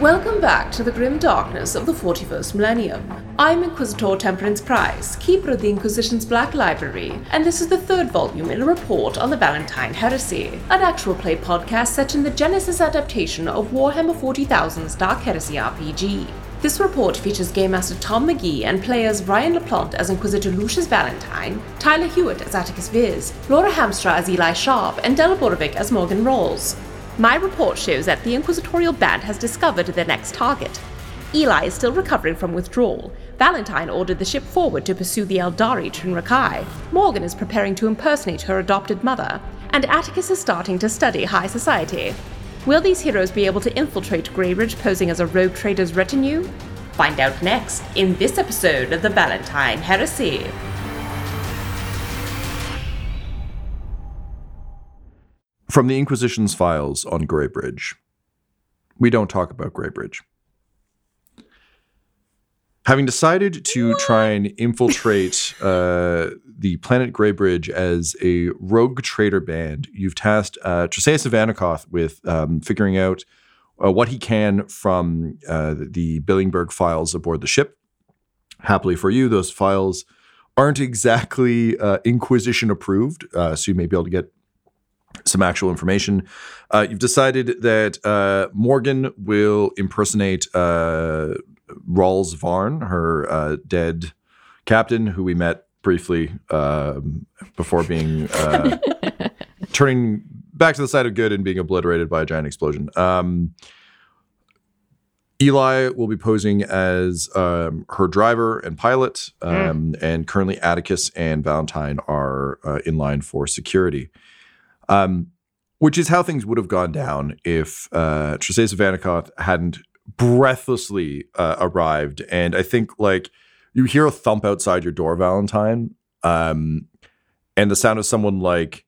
Welcome back to the grim darkness of the 41st millennium. I'm Inquisitor Temperance Price, keeper of the Inquisition's Black Library, and this is the third volume in a report on the Valentyne Heresy, an actual play podcast set in the Genesys adaptation of Warhammer 40,000's Dark Heresy RPG. This report features Game Master Tom McGee and players Ryan LaPlante as Inquisitor Lucius Valentyne, Tyler Hewitt as Attikus Viz, Laura Hamstra as Eli Sharp, and Della Borovic as Morgan Rawls. My report shows that the Inquisitorial Band has discovered their next target. Eli is still recovering from withdrawal. Valentyne ordered the ship forward to pursue the Aeldari Trin Rakai. Morgan is preparing to impersonate her adopted mother. And Attikus is starting to study high society. Will these heroes be able to infiltrate Greybridge posing as a rogue trader's retinue? Find out next in this episode of the Valentyne Heresy. From the Inquisition's files on Greybridge. We don't talk about Greybridge. Having decided to try and infiltrate uh, the planet Greybridge as a rogue trader band, you've tasked uh, Ivanakoth with um, figuring out uh, what he can from uh, the Billingberg files aboard the ship. Happily for you, those files aren't exactly uh, Inquisition approved, uh, so you may be able to get some actual information. Uh, you've decided that uh, Morgan will impersonate uh, Rawls Varn, her uh, dead captain, who we met briefly um, before being uh, turning back to the side of good and being obliterated by a giant explosion. Um, Eli will be posing as um, her driver and pilot, um, and currently Attikus and Valentyne are uh, in line for security. Um, which is how things would have gone down if uh, Tresaeus Ivanakoth hadn't breathlessly uh, arrived. And I think like you hear a thump outside your door, Valentyne, um, and the sound of someone like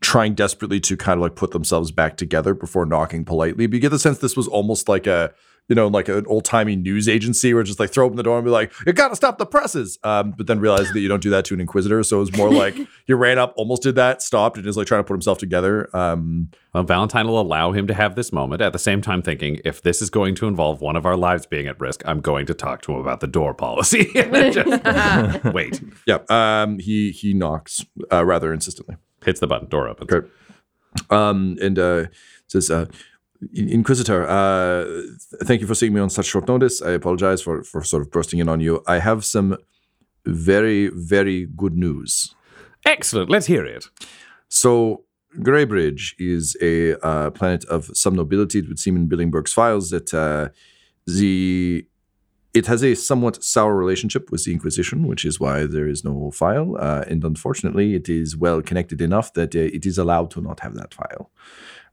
trying desperately to kind of like put themselves back together before knocking politely. But you get the sense this was almost like a you know, like an old timey news agency where just like throw open the door and be like, you gotta stop the presses. Um, but then realize that you don't do that to an inquisitor. So it was more like he ran up, almost did that, stopped, and is like trying to put himself together. Um, Well, Valentyne will allow him to have this moment at the same time thinking, if this is going to involve one of our lives being at risk, I'm going to talk to him about the door policy. Just- wait. yeah. Um, he he knocks uh, rather insistently. Hits the button, door opens. Okay. Um, and uh, says, uh, Inquisitor, uh, thank you for seeing me on such short notice. I apologize for, for sort of bursting in on you. I have some very, very good news. Excellent. Let's hear it. So, Greybridge is a uh, planet of some nobility. It would seem in Billingberg's files that uh, the it has a somewhat sour relationship with the Inquisition, which is why there is no file. Uh, and unfortunately, it is well connected enough that uh, it is allowed to not have that file.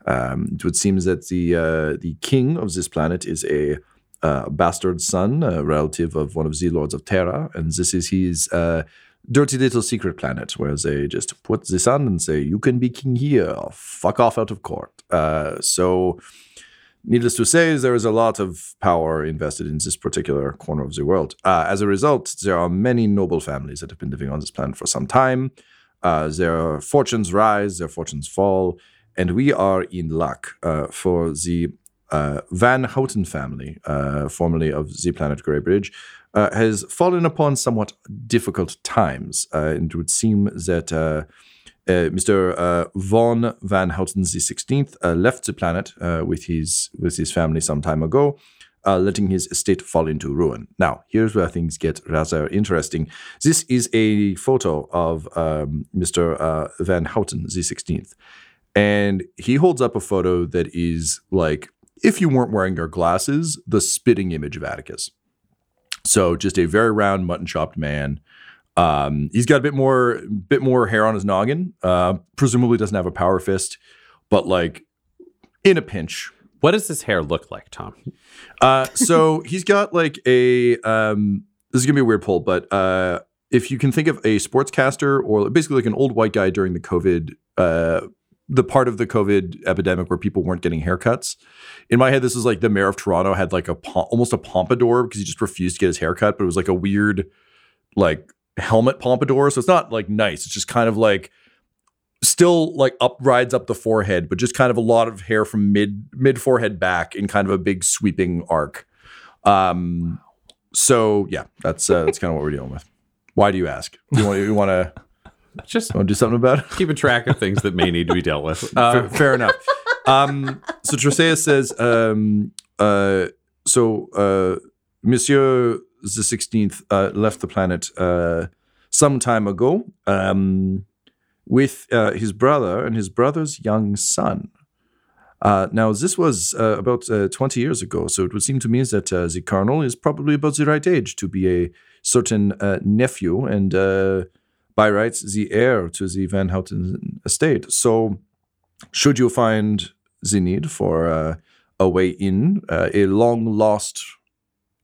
Um, it would seem that the uh, the king of this planet is a uh, bastard son, a relative of one of the lords of Terra, and this is his uh, dirty little secret planet where they just put this on and say, "You can be king here. Fuck off out of court." Uh, so. Needless to say, there is a lot of power invested in this particular corner of the world. Uh, as a result, there are many noble families that have been living on this planet for some time. Uh, their fortunes rise, their fortunes fall, and we are in luck uh, for the uh, Van Houten family, uh, formerly of the planet Greybridge, uh, has fallen upon somewhat difficult times. Uh, and it would seem that Mr. Von Van Houten the 16th uh, left the planet with his with his family some time ago, uh, letting his estate fall into ruin. Now, here's where things get rather interesting. This is a photo of um, Mr. Uh, Van Houten, the 16th. And he holds up a photo that is like, if you weren't wearing your glasses, the spitting image of Attikus. So just a very round, mutton chopped man. Um, he's got a bit more, bit more hair on his noggin. Uh, presumably doesn't have a power fist, but like in a pinch, What does this hair look like, Tom? uh, so he's got like a um, this is gonna be a weird poll, but uh, if you can think of a sportscaster or basically like an old white guy during the COVID, uh, the part of the COVID epidemic where people weren't getting haircuts. In my head, this is like the mayor of Toronto had like a almost a pompadour because he just refused to get his haircut, but it was like a weird like helmet pompadour. So it's not like nice. It's just kind of like still like up rides up the forehead, but just kind of a lot of hair from mid mid forehead back in kind of a big sweeping arc. Um, so yeah, that's uh, that's kind of what we're dealing with. Why do you ask? You want you want to Just want to do something about it? keeping track of things that may need to be dealt with. Uh, Fair, fair enough. Um, so Troseus says, um, uh, so uh, Monsieur the Sixteenth uh, left the planet uh, some time ago um, with uh, his brother and his brother's young son. Uh, now, this was uh, about uh, 20 years ago, so it would seem to me that uh, the colonel is probably about the right age to be a certain uh, nephew and, uh, by rights, the heir to the Van Houten estate. So, should you find the need for uh, a way in, uh, a long lost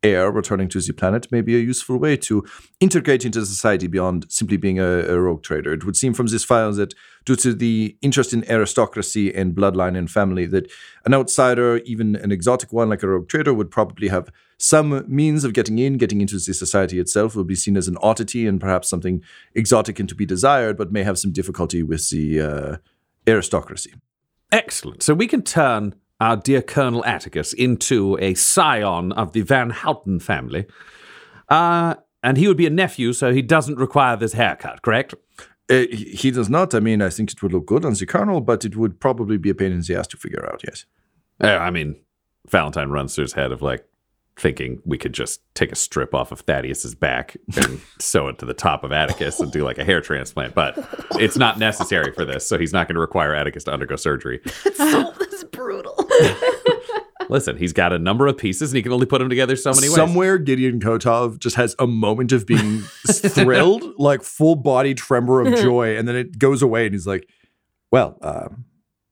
heir returning to the planet may be a useful way to integrate into society beyond simply being a, a rogue trader. It would seem from this file that due to the interest in aristocracy and bloodline and family, that an outsider, even an exotic one like a rogue trader, would probably have some means of getting in, getting into the society itself, will be seen as an oddity and perhaps something exotic and to be desired, but may have some difficulty with the uh, aristocracy. Excellent. So we can turn our dear Colonel Attikus into a scion of the Van Houten family. Uh, and he would be a nephew, so he doesn't require this haircut, correct? Uh, he he does not. I mean, I think it would look good on the colonel, but it would probably be a pain in the ass to figure out. Yes. Uh, I mean, Valentyne runs through his head of like thinking we could just take a strip off of Thaddeus's back and sew it to the top of Attikus and do like a hair transplant, but it's not necessary for this, so he's not going to require Attikus to undergo surgery. so this is brutal. Listen, he's got a number of pieces and he can only put them together so many ways. Somewhere Gideon Kotov just has a moment of being thrilled, like full body tremor of joy, and then it goes away, and he's like, "Well, uh,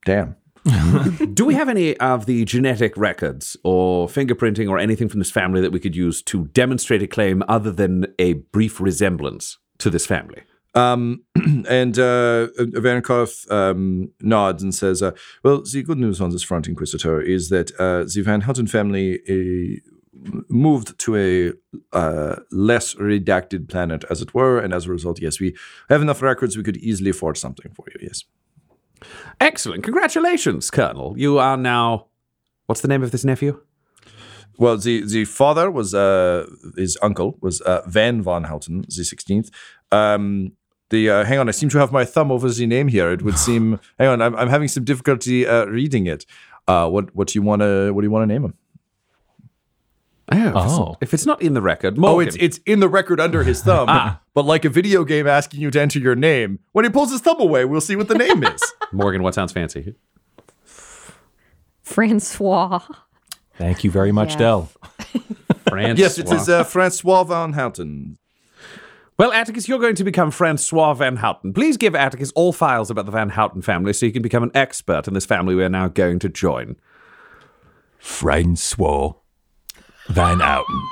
damn." Do we have any of the genetic records or fingerprinting or anything from this family that we could use to demonstrate a claim other than a brief resemblance to this family? Um, and uh, Vankov um, nods and says, uh, "Well, the good news on this front, Inquisitor, is that uh, the Van Houten family uh, moved to a uh, less redacted planet, as it were, and as a result, yes, we have enough records. We could easily forge something for you. Yes." Excellent. Congratulations, Colonel. You are now. What's the name of this nephew? Well, the the father was uh, his uncle was uh, Van von Houten, the sixteenth. Um, the uh, hang on, I seem to have my thumb over the name here. It would seem. hang on, I'm, I'm having some difficulty uh, reading it. Uh, what what do you want to what do you want to name him? Oh, if, it's, Oh. if it's not in the record, Oh, it's it's in the record under his thumb. ah. But like a video game asking you to enter your name, when he pulls his thumb away, we'll see what the name is. Morgan. What sounds fancy? Francois. Thank you very much, Yeah. Del. Francois. yes, it is uh, Francois von Houten. Well, Attikus, you're going to become Francois Van Houten. Please give Attikus all files about the Van Houten family so he can become an expert in this family we are now going to join. Francois Van Houten.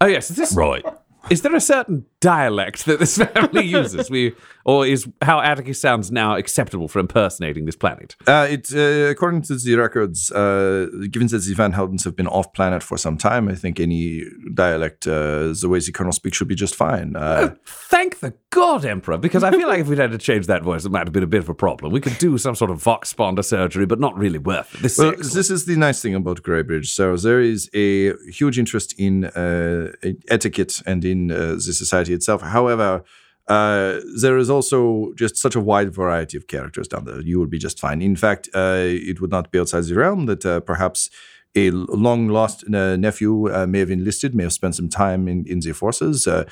Oh yes, is this Right. is there a certain dialect that this family uses? We or is how Attikus sounds now acceptable for impersonating this planet? Uh, it, uh, according to the records, uh, given that the Van Houtens have been off planet for some time, I think any dialect, uh, the way the colonel speaks, should be just fine. Uh, Thank the God, Emperor, because I feel like if we'd had to change that voice, it might have been a bit of a problem. We could do some sort of vox sponder surgery, but not really worth it. This is well, excellent. this is the nice thing about Greybridge. So there is a huge interest in uh, etiquette and in uh, the society itself. However, uh, there is also just such a wide variety of characters down there. You would be just fine. In fact, uh, it would not be outside the realm that uh, perhaps a long lost uh, nephew uh, may have enlisted, may have spent some time in, in the forces. Uh,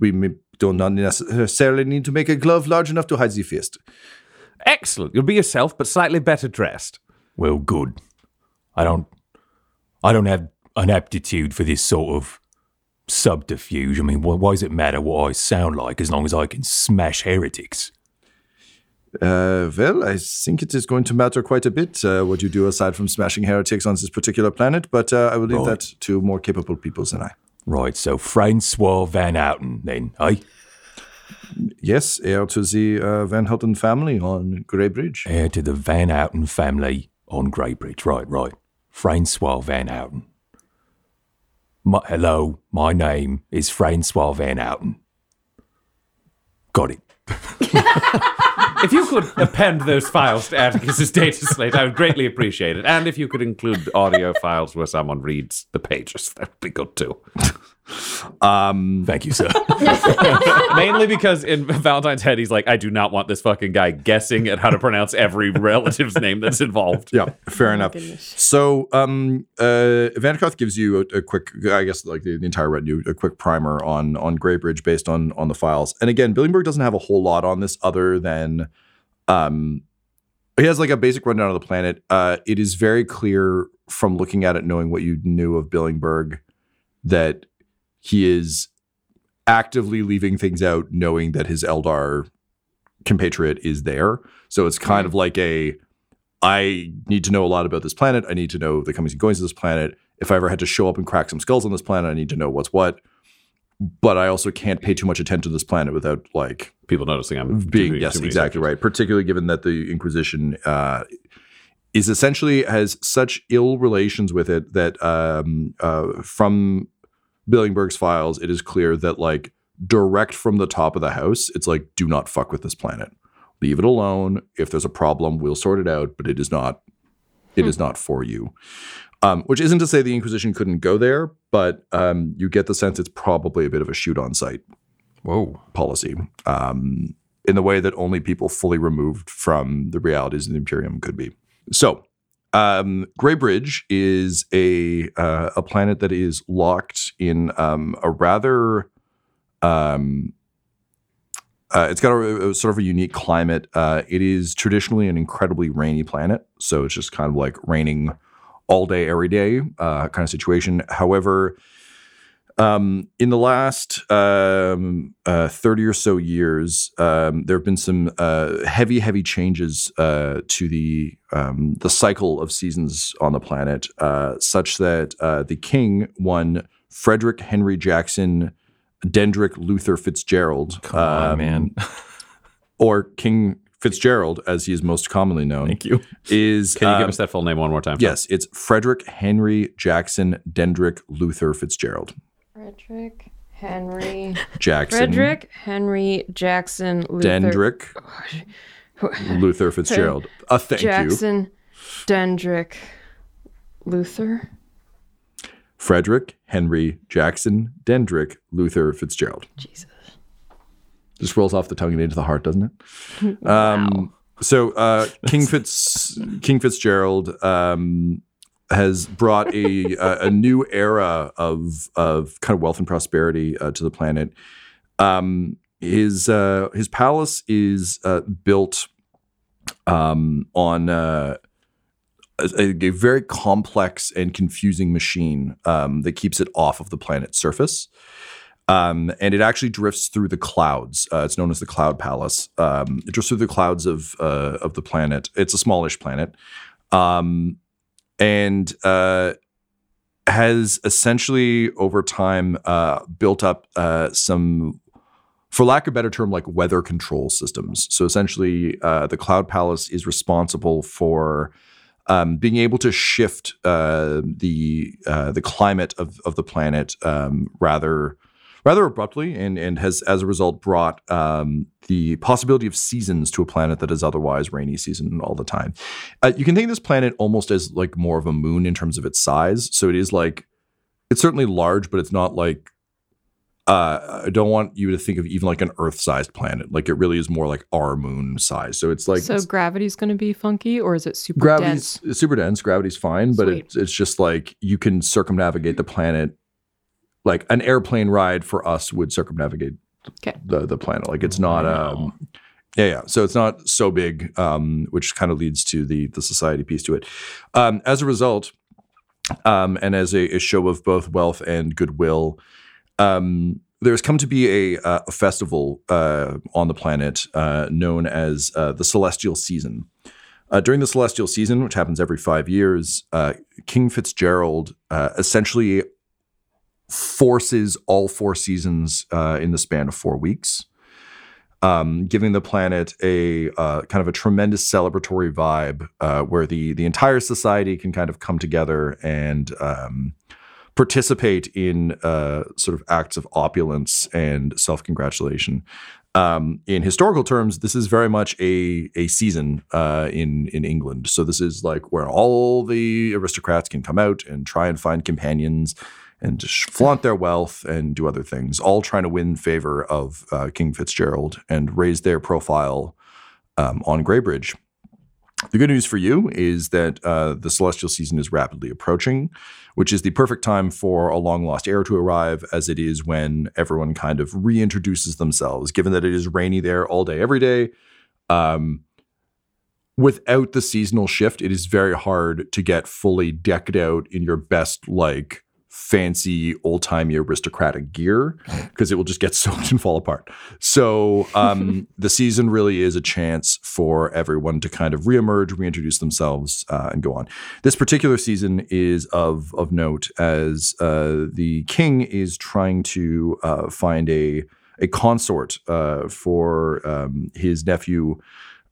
we may, do not necessarily need to make a glove large enough to hide the fist. Excellent. You'll be yourself, but slightly better dressed. Well, good. I don't. I don't have an aptitude for this sort of subterfuge. I mean, why, why does it matter what I sound like as long as I can smash heretics? Uh, well, I think it is going to matter quite a bit uh, what you do aside from smashing heretics on this particular planet, but uh, I will leave Right. that to more capable people than I. Right, so Francois Van Houten, then, eh? Yes, heir to the uh, Van Houten family on Greybridge. Heir to the Van Houten family on Greybridge. Right, right. Francois Van Houten. My, hello, my name is Francois Van Houten. Got it. If you could append those files to Attikus's data slate, I would greatly appreciate it. And if you could include audio files where someone reads the pages, that would be good too. Um, Thank you, sir. Mainly because in Valentyne's head, he's like, I do not want this fucking guy guessing at how to pronounce every relative's name that's involved. yeah, fair enough. So, um, uh, Vanderkoth gives you a, a quick, I guess, like the, the entire retinue, a quick primer on on Greybridge based on on the files. And again, Billingberg doesn't have a whole lot on this other than, um, he has like a basic rundown of the planet. Uh, it is very clear from looking at it, knowing what you knew of Billingberg, that he is actively leaving things out, knowing that his Eldar compatriot is there. So it's kind of like a I need to know a lot about this planet. I need to know the comings and goings of this planet. If I ever had to show up and crack some skulls on this planet, I need to know what's what. But I also can't pay too much attention to this planet without like People noticing I'm being yes, exactly right. Particularly given that the Inquisition uh, is essentially has such ill relations with it that um, uh, from Billingberg's files, it is clear that like direct from the top of the house, it's like do not fuck with this planet. Leave it alone. If there's a problem, we'll sort it out. But it is not. It is not for you. Um, which isn't to say the Inquisition couldn't go there, but um, you get the sense it's probably a bit of a shoot on sight Whoa. policy um, in the way that only people fully removed from the realities of the Imperium could be. So, um, Greybridge is a uh, a planet that is locked in um, a rather um, uh, it's got a, a sort of a unique climate. Uh, it is traditionally an incredibly rainy planet, so it's just kind of like raining all day, every day uh, kind of situation. However, um, in the last um, uh, 30 or so years, um, there have been some uh, heavy, heavy changes uh, to the um, the cycle of seasons on the planet, uh, such that uh, the king, won Frederick Henry Jackson Dendrick Luther Fitzgerald, Come on, um, man. or King Fitzgerald, as he is most commonly known, Thank you. is Can you give um, us that full name one more time? yes, it's Frederick Henry Jackson Dendrick Luther Fitzgerald. Frederick Henry. Jackson Frederick Henry Jackson Luther. Dendrick Luther Fitzgerald. Uh, thank you. Jackson Dendrick Luther. Frederick Henry Jackson Dendrick Luther Fitzgerald. Jesus. Just rolls off the tongue and into the heart, doesn't it? Um, so uh, King Fitz King Fitzgerald um, has brought a, a a new era of of kind of wealth and prosperity uh, to the planet. Um, his uh, his palace is uh, built um, on uh, a, a very complex and confusing machine um, that keeps it off of the planet's surface. Um, and it actually drifts through the clouds. Uh, it's known as the Cloud Palace. Um, it drifts through the clouds of uh, of the planet. It's a smallish planet, um, and uh, has essentially over time uh, built up uh, some, for lack of a better term, like weather control systems. So essentially, uh, the Cloud Palace is responsible for um, being able to shift uh, the uh, the climate of of the planet um, rather rather abruptly, and and has as a result brought um, the possibility of seasons to a planet that is otherwise rainy season all the time. Uh, you can think of this planet almost as like more of a moon in terms of its size. So it is like it's certainly large, but it's not like uh, I don't want you to think of even like an Earth-sized planet. Like it really is more like our moon size. So it's like so it's- gravity's going to be funky, or is it super gravity's dense? super dense. Gravity's fine, but Sweet. it's it's just like you can circumnavigate the planet. Like an airplane ride for us would circumnavigate Okay. the the planet. Like it's not um yeah yeah. So it's not so big, um, which kind of leads to the the society piece to it. Um, as a result, um, and as a, a show of both wealth and goodwill, um, there's come to be a, uh, a festival uh, on the planet uh, known as uh, the Celestial Season. Uh, during the Celestial Season, which happens every five years, uh, King Fitzgerald uh, essentially forces all four seasons uh, in the span of four weeks, um, giving the planet a uh, kind of a tremendous celebratory vibe uh, where the the entire society can kind of come together and um, participate in uh, sort of acts of opulence and self congratulation. Um, in historical terms, this is very much a a season uh, in in England. So this is like where all the aristocrats can come out and try and find companions and flaunt their wealth and do other things, all trying to win favor of uh, King Fitzgerald and raise their profile um, on Greybridge. The good news for you is that uh, the celestial season is rapidly approaching, which is the perfect time for a long lost heir to arrive, as it is when everyone kind of reintroduces themselves, given that it is rainy there all day, every day. Um, without the seasonal shift, it is very hard to get fully decked out in your best, like, fancy old timey aristocratic gear because it will just get soaked and fall apart. So um, the season really is a chance for everyone to kind of reemerge, reintroduce themselves, uh, and go on. This particular season is of of note as uh, the king is trying to uh, find a a consort uh, for um, his nephew,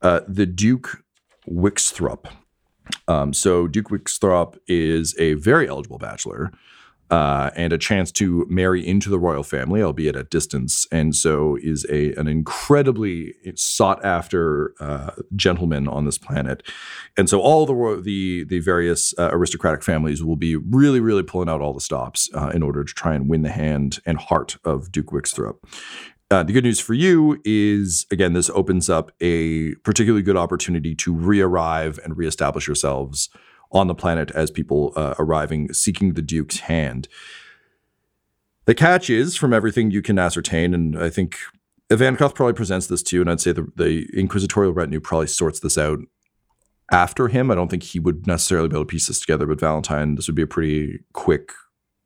uh, the Duke Wixthrop. Um, so Duke Wixthrop is a very eligible bachelor uh, and a chance to marry into the royal family, albeit at distance, and so is a an incredibly sought after uh, gentleman on this planet. And so all the the the various uh, aristocratic families will be really really pulling out all the stops uh, in order to try and win the hand and heart of Duke Wixthrup. Uh, the good news for you is, again, this opens up a particularly good opportunity to re-arrive and reestablish yourselves on the planet as people uh, arriving seeking the Duke's hand. The catch is, from everything you can ascertain, and I think Ivankov probably presents this too, and I'd say the, the inquisitorial retinue probably sorts this out after him. I don't think he would necessarily be able to piece this together, but Valentyne, this would be a pretty quick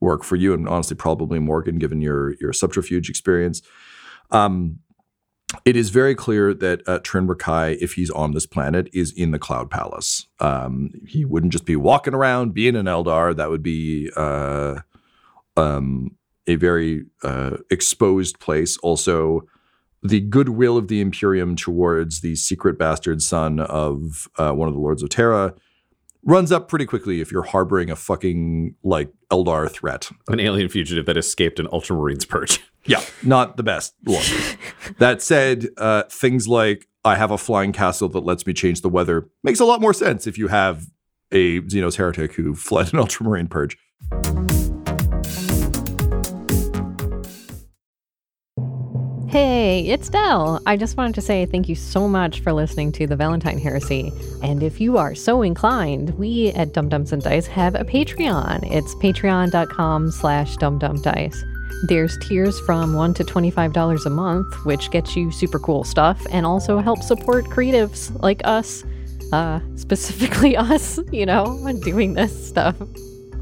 work for you, and honestly, probably Morgan, given your your subterfuge experience. Um, it is very clear that uh, Trin Rakai, if he's on this planet, is in the Cloud Palace. Um, he wouldn't just be walking around being an Eldar. That would be uh, um, a very uh, exposed place. Also, the goodwill of the Imperium towards the secret bastard son of uh, one of the Lords of Terra runs up pretty quickly if you're harboring a fucking like Eldar threat. An alien fugitive that escaped an Ultramarines purge. Yeah, not the best look. that said, uh, things like I have a flying castle that lets me change the weather makes a lot more sense if you have a Xenos heretic who fled an ultramarine purge. Hey, it's Del. I just wanted to say thank you so much for listening to the Valentyne Heresy. And if you are so inclined, we at Dumb-Dumbs and Dice have a Patreon. It's patreon.com slash dumbdumbdice. There's tiers from $1 to $25 a month, which gets you super cool stuff and also helps support creatives like us, uh, specifically us, you know, when doing this stuff.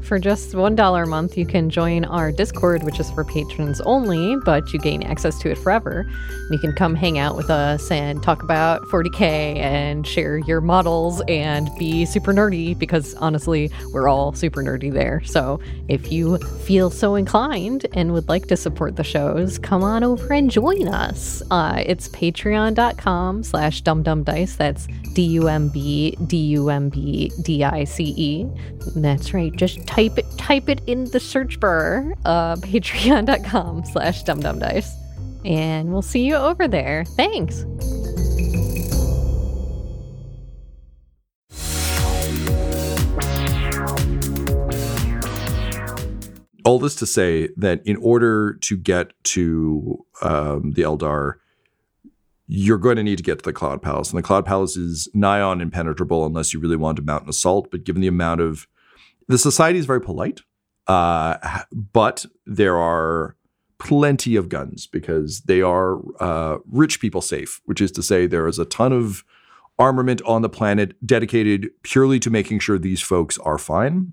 For just $1 a month, you can join our Discord, which is for patrons only, but you gain access to it forever. You can come hang out with us and talk about 40k and share your models and be super nerdy because honestly, we're all super nerdy there. So if you feel so inclined and would like to support the shows, come on over and join us. Uh, it's patreon.com slash dumbdumbdice. That's D-U-M-B D-U-M-B D-I-C-E. That's right. Just type it type it in the search bar. Uh, patreon.com slash dumbdumbdice. And we'll see you over there. Thanks. all this to say that in order to get to um, the Eldar, you're going to need to get to the Cloud Palace. And the Cloud Palace is nigh on impenetrable unless you really want to mount an assault. But given the amount of the society is very polite, uh, but there are plenty of guns because they are uh, rich people safe, which is to say, there is a ton of armament on the planet dedicated purely to making sure these folks are fine.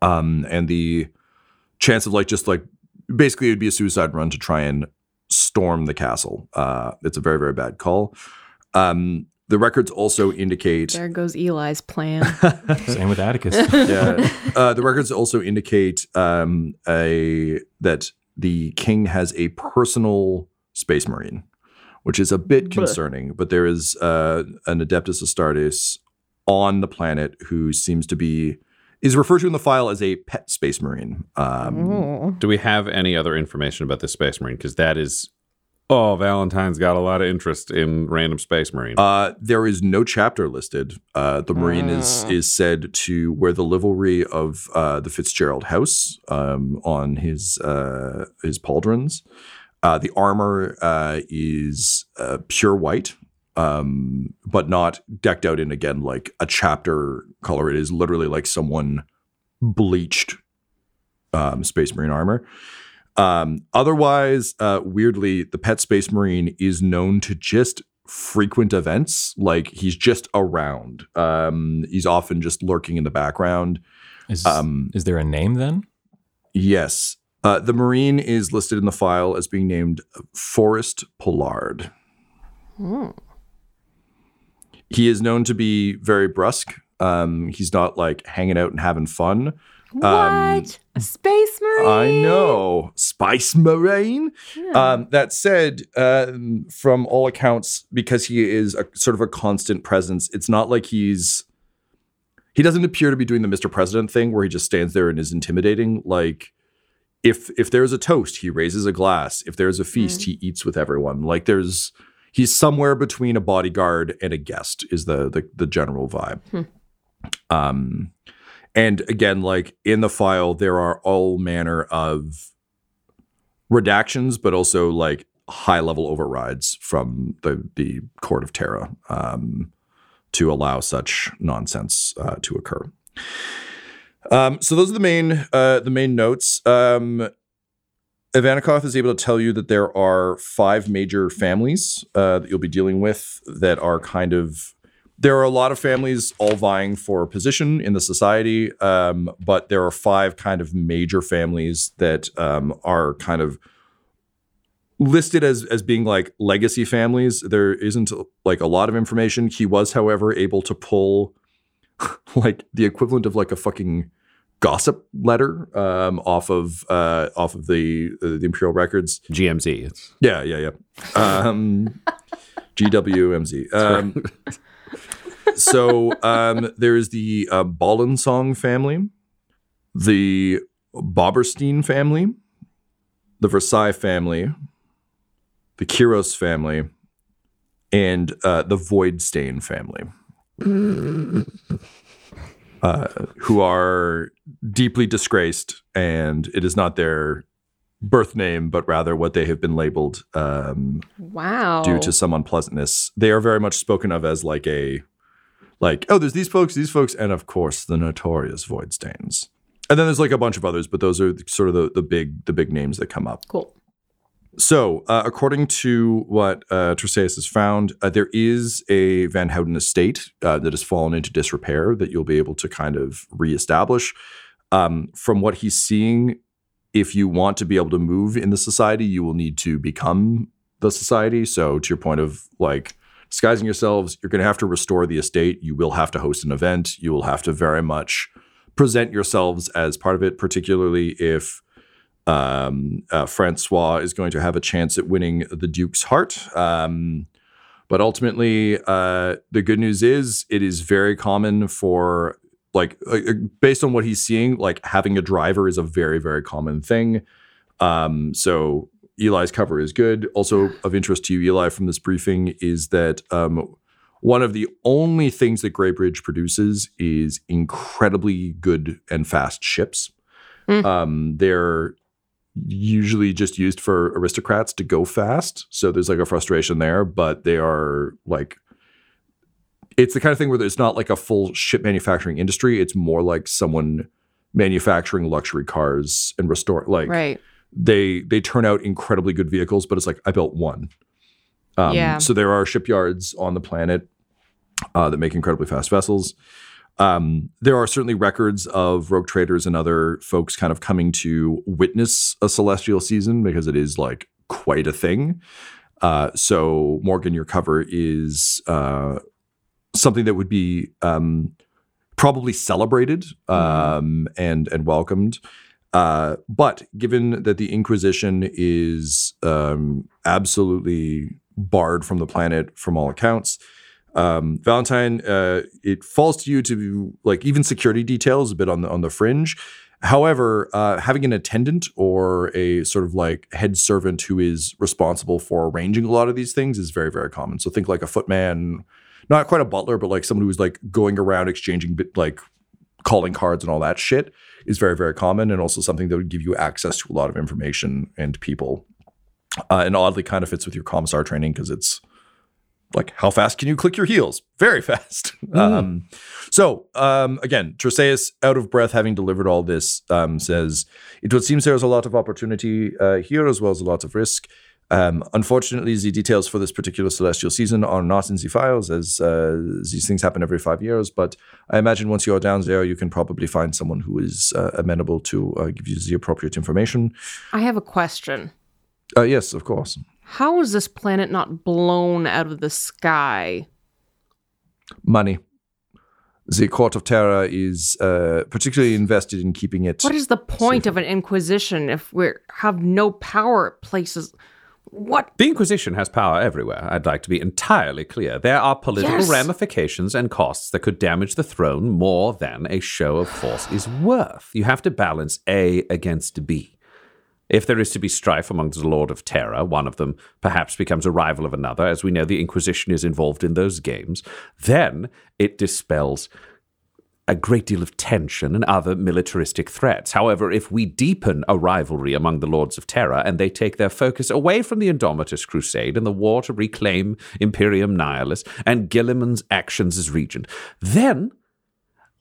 Um, and the chance of like just like basically it would be a suicide run to try and storm the castle. Uh, it's a very very bad call. Um, the records also indicate There goes Eli's plan. Same with Attikus. yeah. Uh, the records also indicate um, a that the king has a personal space marine, which is a bit concerning. But there is uh, an Adeptus Astartes on the planet who seems to be is referred to in the file as a pet space marine. Um, Do we have any other information about this Space Marine? Because that is, oh, Valentyne's got a lot of interest in random Space Marine. Uh, there is no chapter listed. Uh, the Marine is is said to wear the livery of uh, the Fitzgerald House um, on his uh, his pauldrons. Uh, the armor uh, is uh, pure white, um, but not decked out in again like a chapter color. It is literally like someone bleached um, Space Marine armor. Um, otherwise, uh, weirdly, the pet Space Marine is known to just frequent events. Like he's just around. Um, he's often just lurking in the background. Is, Um, is there a name then? Yes. Uh, the Marine is listed in the file as being named Forest Pollard. He is known to be very brusque. Um, he's not like hanging out and having fun. What? A space marine? I know. Spice Marine. Um, that said, um, from all accounts, because he is a sort of a constant presence, it's not like he's. He doesn't appear to be doing the Mr. President thing where he just stands there and is intimidating. Like, if if there's a toast, he raises a glass. If there's a feast, he eats with everyone. Like, there's he's somewhere between a bodyguard and a guest. Is the the, the general vibe. Um, and again, like in the file, there are all manner of redactions, but also like high level overrides from the the court of Terra um, to allow such nonsense uh, to occur. Um, so those are the main uh, the main notes. Um, Ivanikov is able to tell you that there are five major families uh, that you'll be dealing with that are kind of there are a lot of families all vying for a position in the society, um, but there are five kind of major families that um, are kind of listed as as being like legacy families. There isn't like a lot of information. He was, however, able to pull like the equivalent of like a fucking gossip letter um, off of uh, off of the uh, the imperial records. GMZ. It's Yeah, yeah, yeah. Um, GWMZ. Um, so um, there is the uh, Ballensong family, the Boberstein family, the Versailles family, the Kiros family, and uh, the Voidstain family. Uh, who are deeply disgraced, and it is not their birth name, but rather what they have been labeled um, Wow. due to some unpleasantness. They are very much spoken of as like a like oh, there's these folks, these folks, and of course the notorious void stains. And then there's like a bunch of others, but those are sort of the, the big the big names that come up. Cool. So, uh, according to what uh, has found, uh, there is a Van Houten estate uh, that has fallen into disrepair that you'll be able to kind of reestablish. Um, from what he's seeing, if you want to be able to move in the society, you will need to become the society. So, to your point of like disguising yourselves, you're going to have to restore the estate. You will have to host an event. You will have to very much present yourselves as part of it, particularly if um, uh, Francois is going to have a chance at winning the Duke's heart. Um, but ultimately, uh, the good news is it is very common for like uh, based on what he's seeing, like having a driver is a very very common thing. Um, so Eli's cover is good. Also of interest to you, Eli, from this briefing is that um, one of the only things that Greybridge produces is incredibly good and fast ships. Um, they're usually just used for aristocrats to go fast. So there's like a frustration there, but they are like it's the kind of thing where it's not like a full ship manufacturing industry. It's more like someone manufacturing luxury cars and restore like Right. they they turn out incredibly good vehicles, but it's like I built one. Um, Yeah. So there are shipyards on the planet uh, that make incredibly fast vessels. Um, there are certainly records of rogue traders and other folks kind of coming to witness a celestial season because it is like quite a thing. Uh, so Morgan, your cover is uh, something that would be um, probably celebrated um, and and welcomed. Uh, but given that the Inquisition is um, absolutely barred from the planet from all accounts, um, Valentyne, uh, it falls to you to be, like even security details a bit on the on the fringe. However, uh, having an attendant or a sort of like head servant who is responsible for arranging a lot of these things is very very common. So think like a footman, not quite a butler, but like someone who's like going around exchanging like calling cards and all that shit is very very common, and also something that would give you access to a lot of information and people. Uh, and oddly, kind of fits with your commissar training because it's like how fast can you click your heels? Very fast. Um, so um, again, Troseus, out of breath, having delivered all this, um, says it would seem there's a lot of opportunity uh, here as well as a lot of risk. Um, unfortunately, the details for this particular celestial season are not in the files, as uh, these things happen every five years. But I imagine once you're down there, you can probably find someone who is uh, amenable to uh, give you the appropriate information. I have a question. Uh, yes, of course. How is this planet not blown out of the sky? Money. The Court of Terra is uh, particularly invested in keeping it. What is the point of an inquisition if we have no power places? What? The Inquisition has power everywhere. I'd like to be entirely clear. There are political Yes. ramifications and costs that could damage the throne more than a show of force is worth. You have to balance A against B. If there is to be strife amongst the Lord of Terror, one of them perhaps becomes a rival of another, as we know the Inquisition is involved in those games, then it dispels a great deal of tension and other militaristic threats. However, if we deepen a rivalry among the Lords of Terror and they take their focus away from the Indomitus Crusade and the war to reclaim Imperium Nihilus and Guilliman's actions as regent, then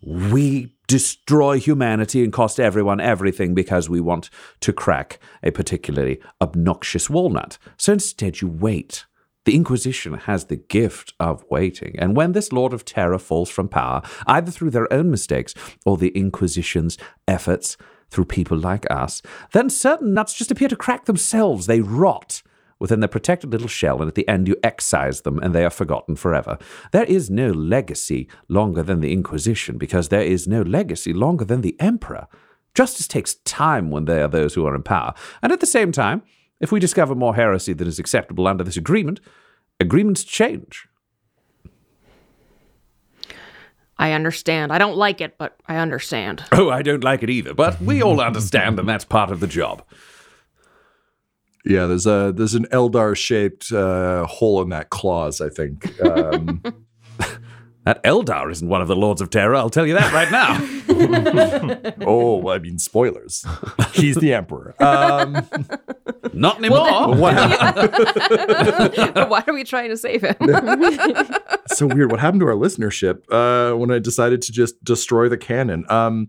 we destroy humanity and cost everyone everything because we want to crack a particularly obnoxious walnut. So instead, you wait. The Inquisition has the gift of waiting, and when this Lord of Terror falls from power, either through their own mistakes or the Inquisition's efforts through people like us, then certain nuts just appear to crack themselves. They rot within their protected little shell, and at the end you excise them and they are forgotten forever. There is no legacy longer than the Inquisition, because there is no legacy longer than the Emperor. Justice takes time when there are those who are in power, and at the same time, if we discover more heresy than is acceptable under this agreement, agreements change. I understand. I don't like it, but I understand. Oh, I don't like it either, but we all understand, and that's part of the job. Yeah, there's a there's an Eldar shaped uh, hole in that clause. I think. Um, That Eldar isn't one of the Lords of Terror, I'll tell you that right now. oh, I mean spoilers. He's the emperor. Um, Not anymore. but why are we trying to save him? so weird. What happened to our listenership uh, when I decided to just destroy the canon? Um,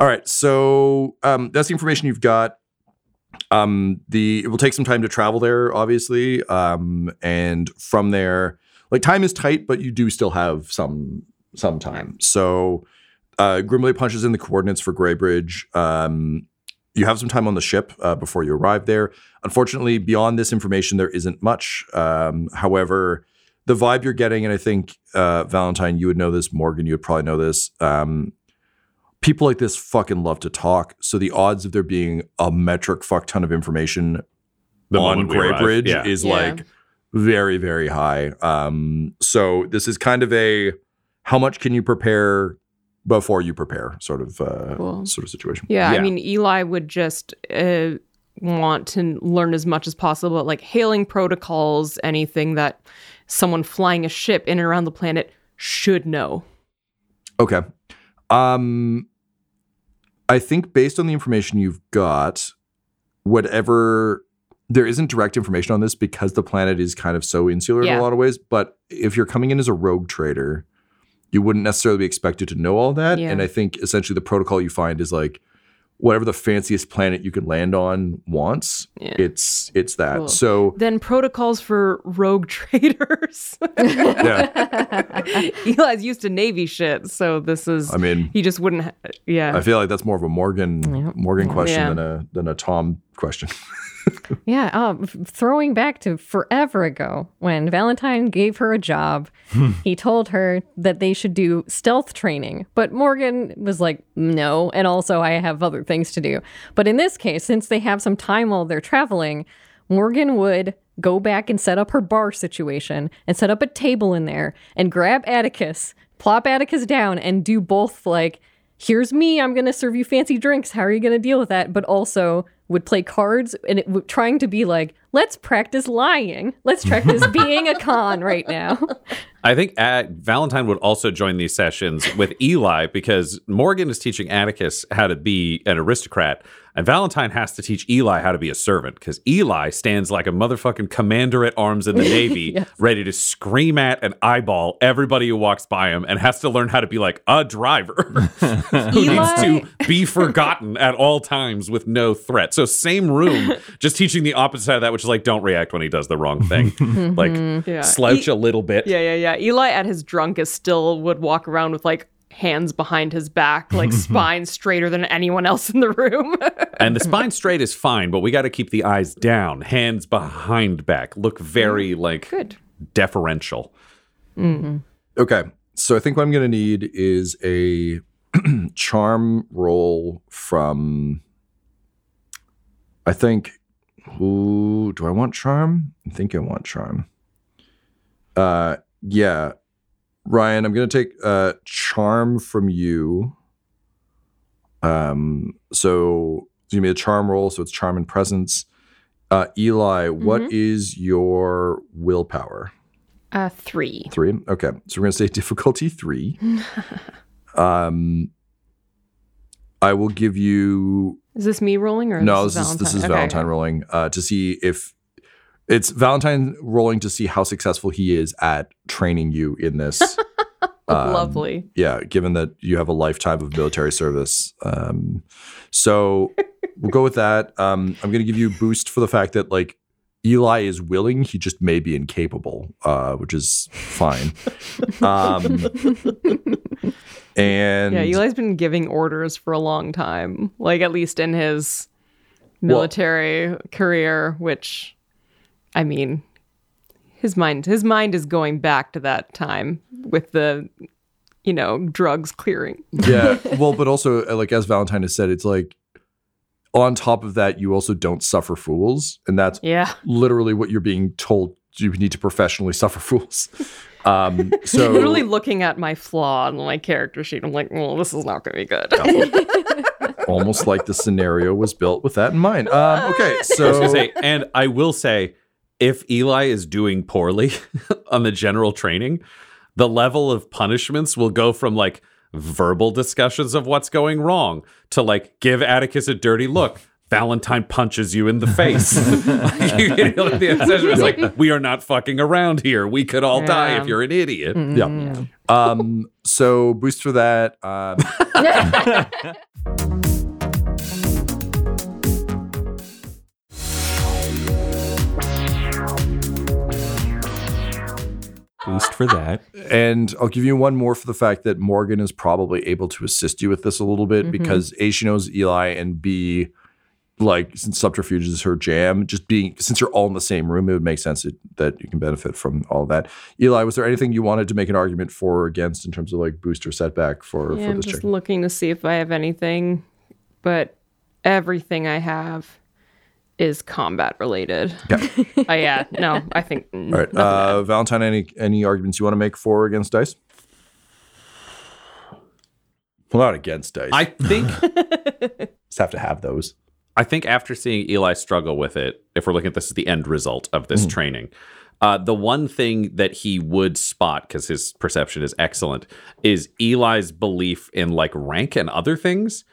all right, so um, that's the information you've got. Um, the it will take some time to travel there, obviously, um, and from there, like time is tight, but you do still have some some time. So uh, Grimley punches in the coordinates for Greybridge. Um, you have some time on the ship uh, before you arrive there. Unfortunately, beyond this information, there isn't much. Um, however, the vibe you're getting, and I think uh, Valentyne, you would know this. Morgan, you would probably know this. Um, people like this fucking love to talk. So the odds of there being a metric fuck ton of information The on moment we arrive, Greybridge yeah. is Yeah. like very, very high. Um, so this is kind of a how much can you prepare before you prepare sort of uh, Cool. sort of situation. Yeah, Yeah. I mean, Eli would just uh, want to learn as much as possible, like hailing protocols, anything that someone flying a ship in and around the planet should know. Okay. Um I think based on the information you've got, whatever there isn't direct information on this because the planet is kind of so insular in a lot of ways. But if you're coming in as a rogue trader, you wouldn't necessarily be expected to know all that. Yeah. And I think essentially the protocol you find is like whatever the fanciest planet you can land on wants. Yeah. It's it's that. Cool. So Then protocols for rogue traders. yeah, Eli's used to Navy shit, so this is. I mean, he just wouldn't. Ha- yeah. I feel like that's more of a Morgan Morgan question Yeah. than a than a Tom question. Yeah, um, throwing back to forever ago when Valentyne gave her a job, he told her that they should do stealth training. But Morgan was like, no, and also I have other things to do. But in this case, since they have some time while they're traveling, Morgan would go back and set up her bar situation and set up a table in there and grab Attikus, plop Attikus down, and do both like, here's me, I'm gonna serve you fancy drinks. How are you gonna deal with that? But also would play cards and it w- trying to be like, let's practice lying. Let's practice being a con right now. I think uh, Valentyne would also join these sessions with Eli because Morgan is teaching Attikus how to be an aristocrat, and Valentyne has to teach Eli how to be a servant because Eli stands like a motherfucking commander at arms in the Navy, ready to scream at and eyeball everybody who walks by him, and has to learn how to be like a driver who needs to be forgotten at all times with no threat. So, same room, just teaching the opposite side of that, which is like, don't react when he does the wrong thing. Mm-hmm. like, Yeah. slouch E- a little bit. Yeah, yeah, yeah. Eli at his drunkest still would walk around with like hands behind his back, like spine straighter than anyone else in the room. And the spine straight is fine, but we got to keep the eyes down, hands behind back, look very like Good. deferential. Okay. So I think what I'm going to need is a charm roll from. I think. Ooh, do I want charm? I think I want charm. Uh, yeah, Ryan, I'm going to take uh charm from you. Um, so give me a charm roll. So it's charm and presence. Uh, Eli, what is your willpower? Uh, three. Three. Okay. So we're gonna say difficulty three. um I will give you Is this me rolling or no, this this is is this is Okay. Valentyne rolling uh to see if it's Valentyne rolling to see how successful he is at training you in this. Um, Lovely. Yeah, given that you have a lifetime of military service. Um, so we'll go with that. Um, I'm going to give you a boost for the fact that like Eli is willing, he just may be incapable, uh, which is fine. um, and Yeah, Eli's been giving orders for a long time, like at least in his military career, which I mean, his mind his mind is going back to that time with the you know, drugs clearing. yeah, well, but also uh, like as Valentyne has said, it's like on top of that, you also don't suffer fools, and that's Yeah. literally what you're being told. You need to professionally suffer fools. Um, so Literally looking at my flaw on my character sheet, I'm like, well, this is not going to be good. almost like the scenario was built with that in mind. Um, okay, I was so gonna say, and I will say, if Eli is doing poorly on the general training, the level of punishments will go from like verbal discussions of what's going wrong to like give Attikus a dirty look. Valentyne punches you in the face. you know, like, the obsession is like, we are not fucking around here. We could all die if you're an idiot. yeah. Um, so boost for that. Um, Boost for that. and I'll give you one more for the fact that Morgan is probably able to assist you with this a little bit mm-hmm. because A, she knows Eli, and B, like since subterfuge is her jam, just being since you're all in the same room, it would make sense that, that you can benefit from all that. Eli, was there anything you wanted to make an argument for or against in terms of like boost or setback for, yeah, for I'm just looking to see if I have anything, but everything I have is combat related. Yeah. uh, yeah, no, I think. All right, uh, Valentyne, any any arguments you want to make for or against dice? Well, not against dice. I think just have to have those. I think after seeing Eli struggle with it, if we're looking at this as the end result of this training, uh, the one thing that he would spot, because his perception is excellent, is Eli's belief in like rank and other things.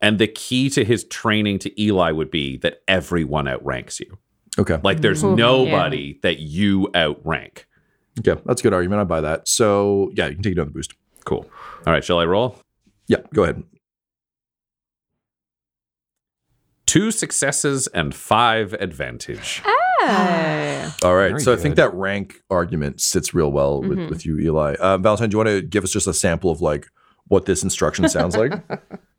And the key to his training to Eli would be that everyone outranks you. Okay. Like there's nobody that you outrank. Okay, that's a good argument. I buy that. So yeah, you can take another boost. Cool. All right, shall I roll? Yeah, go ahead. Two successes and five advantage. Hey. All right. Very so I think that rank argument sits real well with, mm-hmm. with you, Eli. Uh, Valentyne, do you want to give us just a sample of like what this instruction sounds like?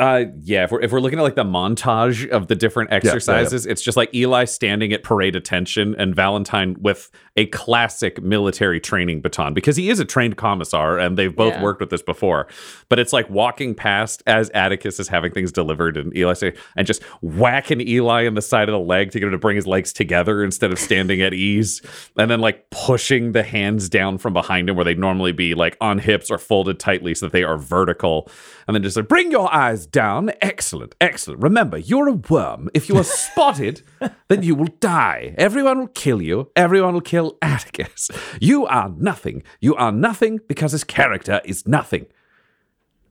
Uh, yeah. If we're if we're looking at like the montage of the different exercises, it's just like Eli standing at parade attention and Valentyne with a classic military training baton because he is a trained commissar and they've both Yeah. worked with this before. But it's like walking past as Attikus is having things delivered and Eli say and just whacking Eli in the side of the leg to get him to bring his legs together instead of standing at ease, and then like pushing the hands down from behind him where they'd normally be like on hips or folded tightly so that they are vertical, and then just like bring your eyes down. Excellent, excellent. Remember, you're a worm. If you are spotted, then you will die. Everyone will kill you. Everyone will kill Attikus. You are nothing. You are nothing because his character is nothing.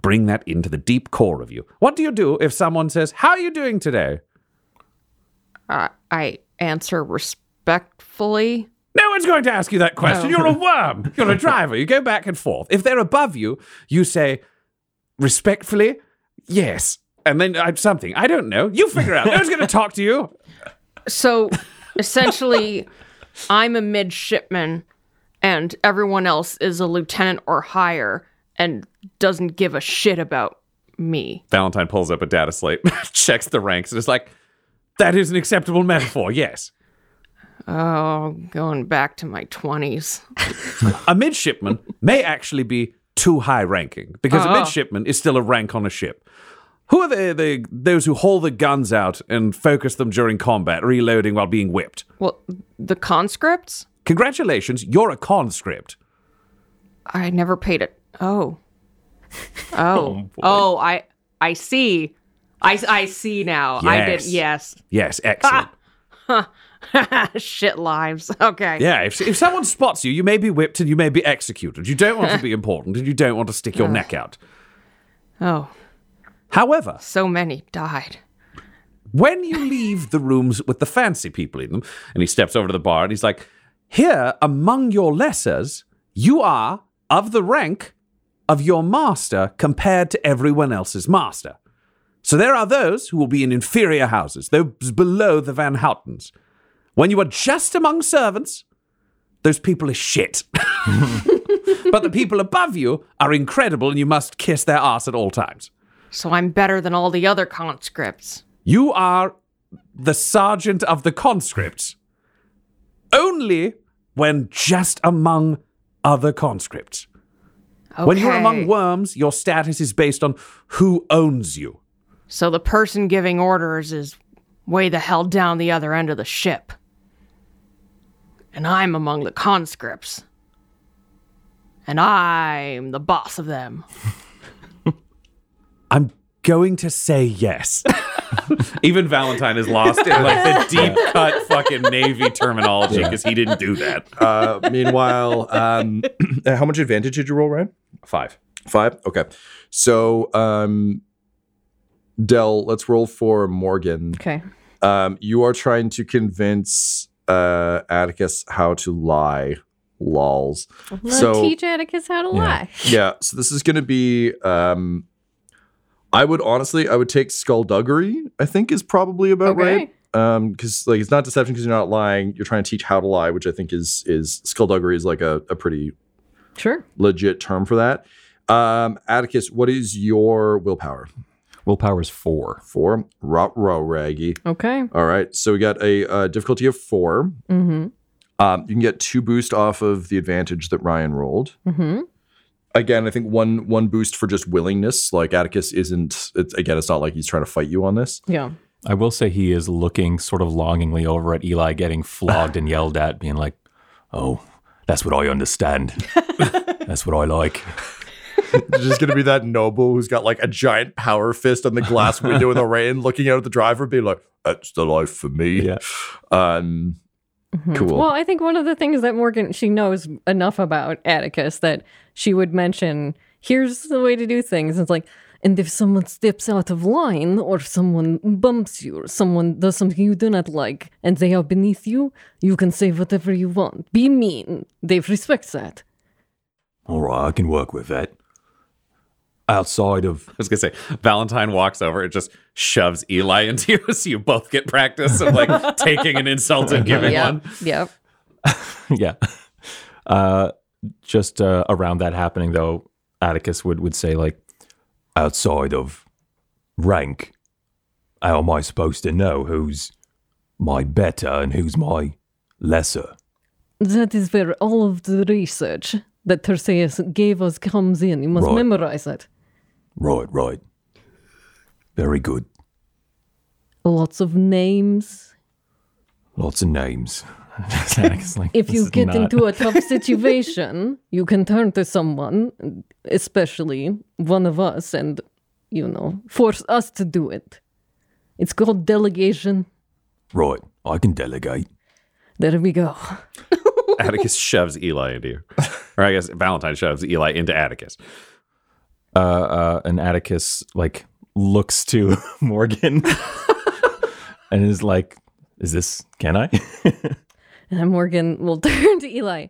Bring that into the deep core of you. What do you do if someone says, How are you doing today? Uh, I answer respectfully. No one's going to ask you that question. You're a worm. You're a driver. You go back and forth. If they're above you, you say, respectfully, yes. And then uh, something. I don't know. You figure out. No one's going to talk to you. So essentially, I'm a midshipman, and everyone else is a lieutenant or higher and doesn't give a shit about me. Valentyne pulls up a data slate, checks the ranks, and is like, that is an acceptable metaphor, yes. Oh, going back to my 20s. A midshipman may actually be too high ranking because a uh-huh. midshipman is still a rank on a ship. Who are the, the those who haul the guns out and focus them during combat, reloading while being whipped? Well, the conscripts? Congratulations, you're a conscript. I never paid it. Oh. Oh. Oh, oh, I I see. I, I see now. I did. Yes. Yes. Yes, excellent. Shit lives. Okay. Yeah, if, if someone spots you, you may be whipped and you may be executed. You don't want to be important and you don't want to stick your neck out. Oh, However, so many died. when you leave the rooms with the fancy people in them, and he steps over to the bar and he's like, Here, among your lessers, you are of the rank of your master compared to everyone else's master. So there are those who will be in inferior houses, those below the Van Houtens. When you are just among servants, those people are shit. but the people above you are incredible and you must kiss their ass at all times. So I'm better than all the other conscripts. You are the sergeant of the conscripts. Only when just among other conscripts. Okay. When you're among worms, your status is based on who owns you. So the person giving orders is way the hell down the other end of the ship. And I'm among the conscripts. And I'm the boss of them. I'm going to say yes. Even Valentyne is lost in like the deep cut fucking Navy terminology because he didn't do that. Uh, meanwhile, um, how much advantage did you roll, Ryan? Five. Five. Okay. So, um, Del, let's roll for Morgan. Okay. Um, you are trying to convince uh, Attikus how to lie. Lols. So teach Attikus how to lie. yeah. So this is going to be. Um, I would honestly, I would take skullduggery. I think is probably about Okay. right. Um, because like it's not deception because you're not lying. You're trying to teach how to lie, which I think is is skullduggery is like a, a pretty Sure. legit term for that. Um, Attikus, what is your willpower? Willpower is four. Four. Rot row raggy. Okay. All right. So we got a uh, difficulty of four. Mm-hmm. Um, you can get two boost off of the advantage that Ryan rolled. Mm-hmm. Again, I think one one boost for just willingness. Like Attikus isn't. It's, again, it's not like he's trying to fight you on this. Yeah. I will say he is looking sort of longingly over at Eli getting flogged and yelled at, being like, "Oh, that's what I understand. that's what I like." There's just gonna be that noble who's got like a giant power fist on the glass window in the rain, looking out at the driver, being like, "That's the life for me." Yeah. Um. Cool. Well, I think one of the things that Morgan she knows enough about Attikus that she would mention, here's the way to do things. It's like And if someone steps out of line, or someone bumps you, or someone does something you do not like, and they are beneath you, you can say whatever you want. Be mean. Dave respects that. All right, I can work with that. Outside of I was gonna say Valentyne walks over and just shoves Eli into you, so you both get practice of like taking an insult and giving one. Yep. yeah. Uh, just uh, around that happening, though, Attikus would, would say, like, outside of rank, how am I supposed to know who's my better and who's my lesser? That is where all of the research that Terseus gave us comes in. You must Right. memorize it. Right, right. Very good. Lots of names. Lots of names. Attikus, like, If you get not- into a tough situation, you can turn to someone, especially one of us, and, you know, force us to do it. It's called delegation. Right, I can delegate. There we go. Attikus shoves Eli into you, or I guess Valentyne shoves Eli into Attikus. Uh, uh, and Attikus, like, looks to Morgan and is like, is this, can I? And Morgan will turn to Eli.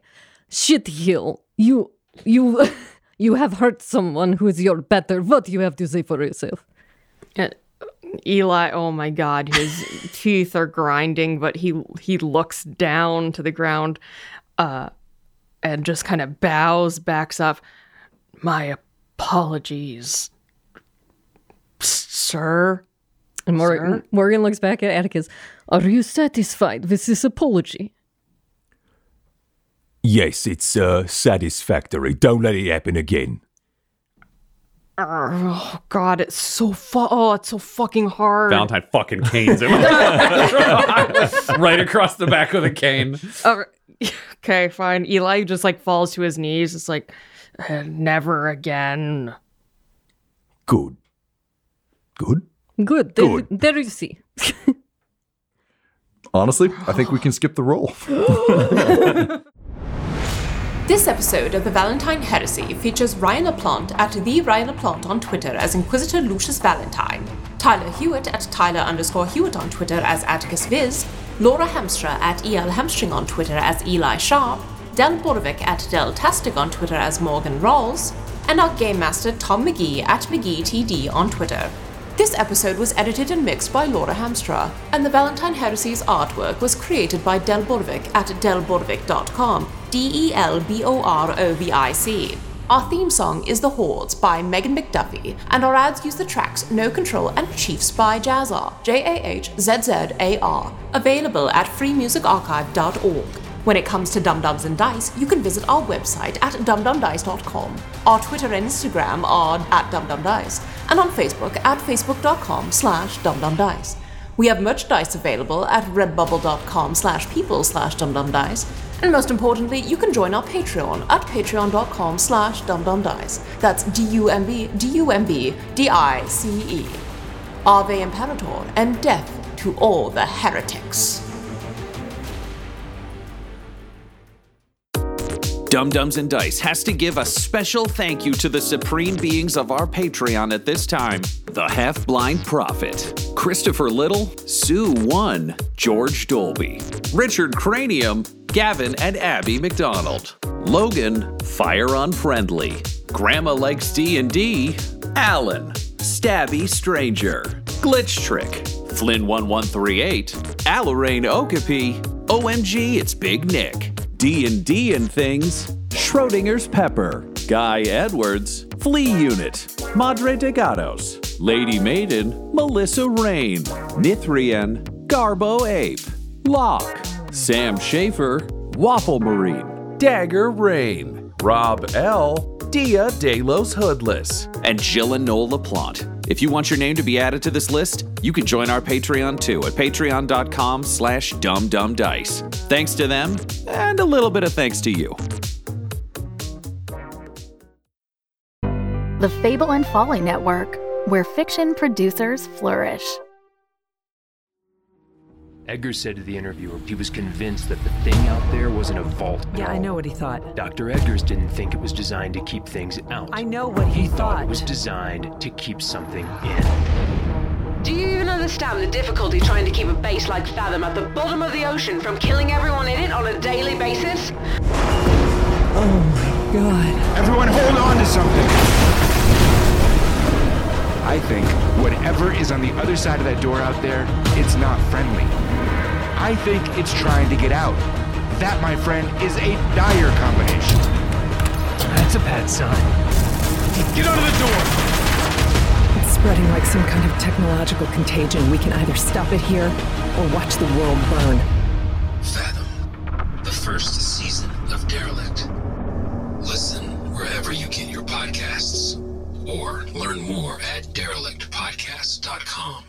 Shit, heel. You, you, you have hurt someone who is your better. What do you have to say for yourself? And Eli, oh my god, his teeth are grinding, but he he looks down to the ground, uh, and just kind of bows, backs up. My apologies, sir. And Morgan, Morgan looks back at Attikus. Are you satisfied with this apology? Yes, it's uh, satisfactory. Don't let it happen again. Oh god, it's so fu- oh, it's so fucking hard. Valentyne fucking canes him right across the back with a cane. Okay, fine. Eli just like falls to his knees. It's like, "Uh, never again. Good. Good? Good. There, there you see. Honestly, I think we can skip the roll. This episode of the Valentyne Heresy features Ryan LaPlante at the Ryan LaPlante on Twitter as Inquisitor Lucius Valentyne, Tyler Hewitt at Tyler underscore Hewitt on Twitter as Attikus Viz, Laura Hamstra at EL Hamstring on Twitter as Eli Sharp, Del Borovic at Del Tastic on Twitter as Morgan Rawls, and our Game Master Tom McGee at McGeeTD on Twitter. This episode was edited and mixed by Laura Hamstra, and the Valentyne Heresy's artwork was created by Del Borovic at delborovic.com, D E L B O R O V I C. Our theme song is The Hordes by Megan McDuffie, and our ads use the tracks No Control and Chiefs by Jahzzar, J A H Z Z A R, available at freemusicarchive.org. When it comes to Dumb-Dumbs and Dice, you can visit our website at dumbdumbdice.com. Our Twitter and Instagram are at dumbdumbdice, and on Facebook at facebook.com slash dumbdumbdice. We have merchandise available at redbubble.com slash people slash dumbdumbdice, and most importantly, you can join our Patreon at patreon.com slash dumbdumbdice. That's D-U-M-B, D-U-M-B, D-I-C-E. Ave Imperator, and death to all the heretics. Dumb-Dumbs and Dice has to give a special thank you to the supreme beings of our Patreon at this time the Half Blind Prophet, Christopher Little, Sue One, George Dolby, Richard Cranium, Gavin and Abby McDonald, Logan, Fire Unfriendly, Grandma Likes D&D, Alan, Stabby Stranger, Glitch Trick, Flynn1138, Alarain Okapi, OMG It's Big Nick, D&D and Things, Schrodinger's Pepper, Guy Edwards, Flea Unit, Madre de Gatos, Lady Maiden, Melissa Rain, Nithrian, Garbo Ape, Locke, Sam Schaefer, Waffle Marine, Dagger Rain, Rob L, Dia De Los Hoodless, and Jill and Noel LaPlante. If you want your name to be added to this list, you can join our Patreon too at patreon.com slash dumbdumbdice. Thanks to them, and a little bit of thanks to you. The Fable and Folly Network, where fiction producers flourish. Edgar said to the interviewer he was convinced that the thing out there wasn't a vault. at Yeah, I know what he thought. Dr. Edgars didn't think it was designed to keep things out. I know what he, He thought thought. it was designed to keep something in. Do you even understand the difficulty trying to keep a base like Fathom at the bottom of the ocean from killing everyone in it on a daily basis? Oh my god. Everyone hold on to something. I think whatever is on the other side of that door out there, it's not friendly. I think it's trying to get out. That, my friend, is a dire combination. That's a bad sign. Get out of the door! It's spreading like some kind of technological contagion. We can either stop it here or watch the world burn. Fathom, the first season of Derelict. Listen wherever you get your podcasts, or learn more at derelictpodcast.com.